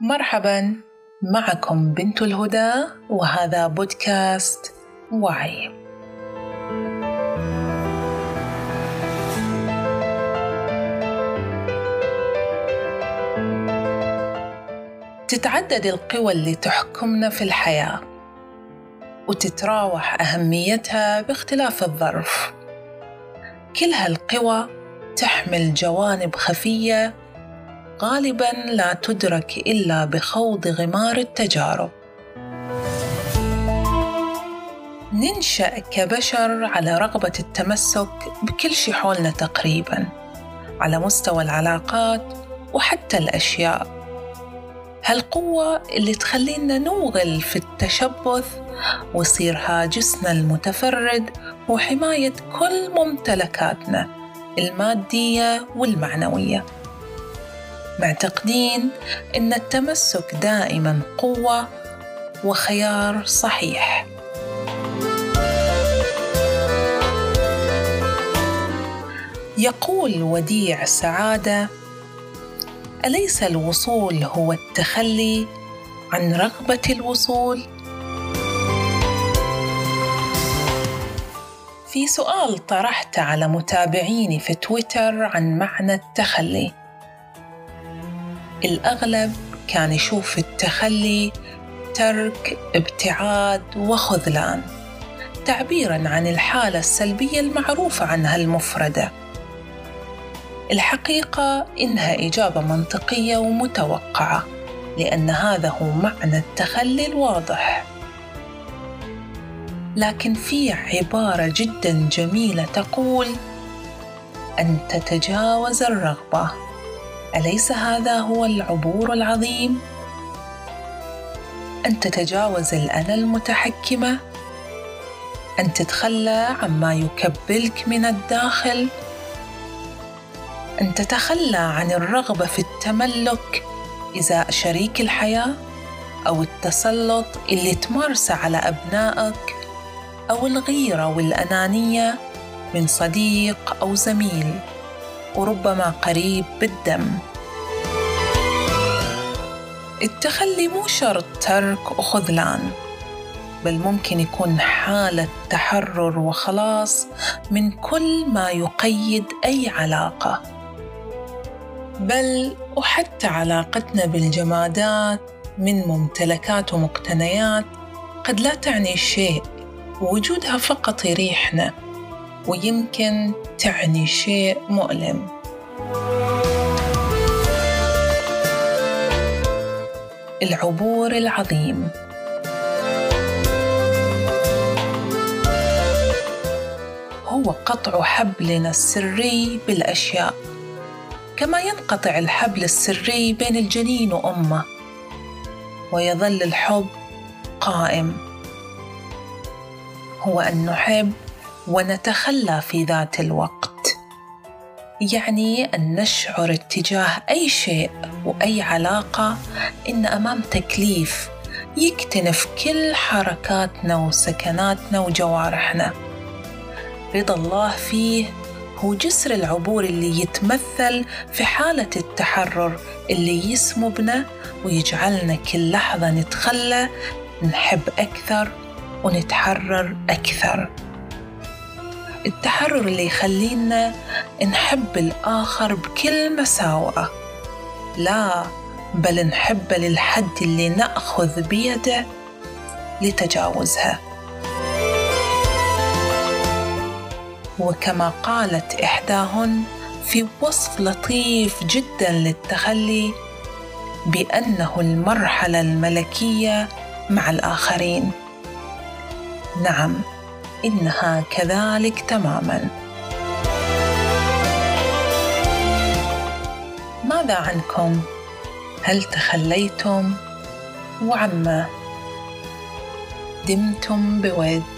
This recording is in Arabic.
مرحبا معكم بنت الهدى وهذا بودكاست وعي تتعدد القوى اللي تحكمنا في الحياة وتتراوح أهميتها باختلاف الظرف. كل هالقوى تحمل جوانب خفية غالبا لا تدرك إلا بخوض غمار التجارب. ننشأ كبشر على رغبة التمسك بكل شيء حولنا تقريبا على مستوى العلاقات وحتى الأشياء. هالقوة اللي تخلينا نوغل في التشبث ويصير هاجسنا المتفرد هو حمايه كل ممتلكاتنا المادية والمعنوية. معتقدين إن التمسك دائما قوة وخيار صحيح. يقول وديع سعاده أليس الوصول هو التخلي عن رغبة الوصول؟ في سؤال طرحته على متابعيني في تويتر عن معنى التخلي. الأغلب كان يشوف التخلي ترك ابتعاد وخذلان تعبيرا عن الحالة السلبية المعروفة عنها المفردة. الحقيقة إنها إجابة منطقية ومتوقعة لأن هذا هو معنى التخلي الواضح. لكن في عبارة جدا جميلة تقول أن تتجاوز الرغبة. أليس هذا هو العبور العظيم؟ أن تتجاوز الأنا المتحكمة؟ أن تتخلى عما يكبلك من الداخل؟ أن تتخلى عن الرغبة في التملك إزاء شريك الحياة أو التسلط اللي تمارسه على أبنائك أو الغيرة والأنانية من صديق أو زميل وربما قريب بالدم. التخلي مو شرط ترك وخذلان بل ممكن يكون حالة تحرر وخلاص من كل ما يقيد أي علاقة. بل وحتى علاقتنا بالجمادات من ممتلكات ومقتنيات قد لا تعني شيء وجودها فقط يريحنا. ويمكن تعني شيء مؤلم. العبور العظيم. هو قطع حبلنا السري بالأشياء كما ينقطع الحبل السري بين الجنين وأمه ويظل الحب قائم. هو أن نحب ونتخلى في ذات الوقت. يعني أن نشعر اتجاه أي شيء وأي علاقة إن أمام تكليف يكتنف كل حركاتنا وسكناتنا وجوارحنا. رضا الله فيه هو جسر العبور اللي يتمثل في حالة التحرر اللي يسمو بنا ويجعلنا كل لحظة نتخلى نحب أكثر ونتحرر أكثر. التحرر اللي يخلينا نحب الآخر بكل مساوئة. لا بل نحبه للحد اللي نأخذ بيده لتجاوزها. وكما قالت إحداهن في وصف لطيف جدا للتخلي بأنه المرحلة الملكية مع الآخرين. نعم إنها كذلك تماما. ماذا عنكم؟ هل تخليتم؟ وعما؟ دمتم بود